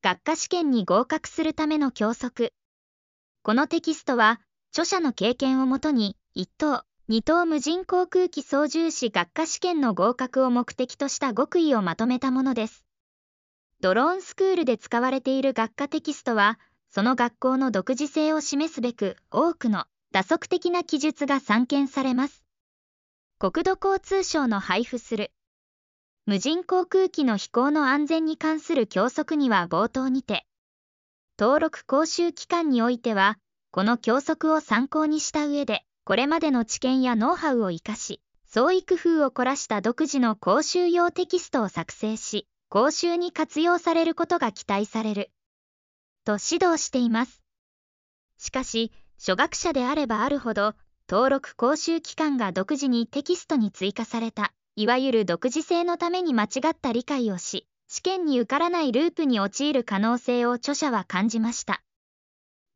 学科試験に合格するための教則。このテキストは、著者の経験をもとに、1等、2等無人航空機操縦士学科試験の合格を目的とした極意をまとめたものです。ドローンスクールで使われている学科テキストは、その学校の独自性を示すべく多くの打足的な記述が散見されます。国土交通省の配布する無人航空機の飛行の安全に関する教則には冒頭にて、登録講習機関においては、この教則を参考にした上で、これまでの知見やノウハウを活かし、創意工夫を凝らした独自の講習用テキストを作成し、講習に活用されることが期待される。と指導しています。しかし、初学者であればあるほど、登録講習機関が独自にテキストに追加されたいわゆる独自性のために間違った理解をし、試験に受からないループに陥る可能性を著者は感じました。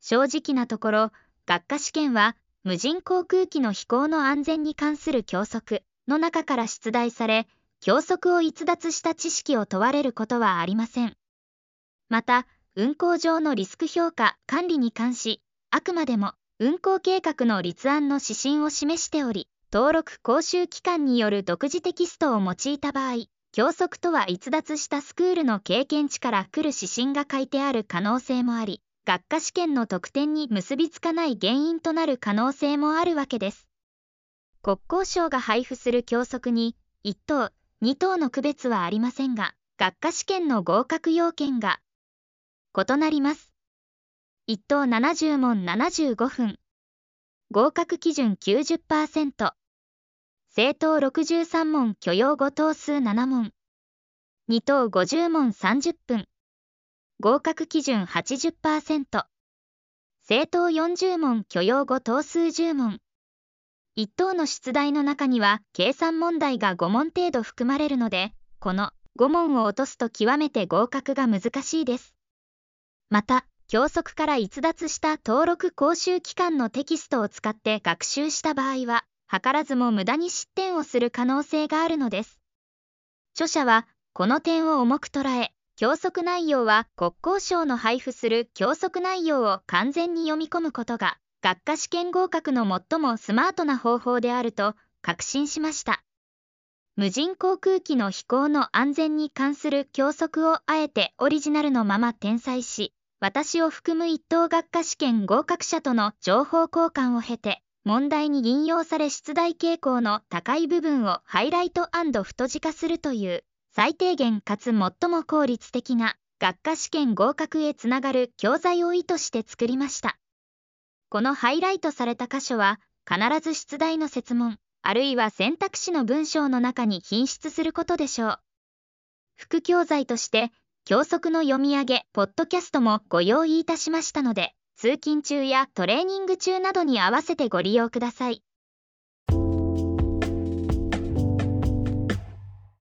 正直なところ、学科試験は無人航空機の飛行の安全に関する教則の中から出題され、教則を逸脱した知識を問われることはありません。また、運航上のリスク評価・管理に関し、あくまでも運航計画の立案の指針を示しており、登録講習機関による独自テキストを用いた場合、教則とは逸脱したスクールの経験値から来る指針が書いてある可能性もあり、学科試験の得点に結びつかない原因となる可能性もあるわけです。国交省が配布する教則に、1等、2等の区別はありませんが、学科試験の合格要件が異なります。1等70問75分。合格基準90%。政党63問許容5等数7問。2等50問30分。合格基準80%。政党40問許容5等数10問。1等の出題の中には計算問題が5問程度含まれるので、この5問を落とすと極めて合格が難しいです。また、教則から逸脱した登録講習機関のテキストを使って学習した場合は、図らずも無駄に失点をする可能性があるのです。著者は、この点を重く捉え、教則内容は国交省の配布する教則内容を完全に読み込むことが、学科試験合格の最もスマートな方法であると確信しました。無人航空機の飛行の安全に関する教則をあえてオリジナルのまま転載し、私を含む一等学科試験合格者との情報交換を経て、問題に引用され出題傾向の高い部分をハイライト太字化するという最低限かつ最も効率的な学科試験合格へつながる教材を意図して作りました。このハイライトされた箇所は必ず出題の設問、あるいは選択肢の文章の中に品質することでしょう。副教材として教則の読み上げ、ポッドキャストもご用意いたしましたので、通勤中やトレーニング中などに合わせてご利用ください。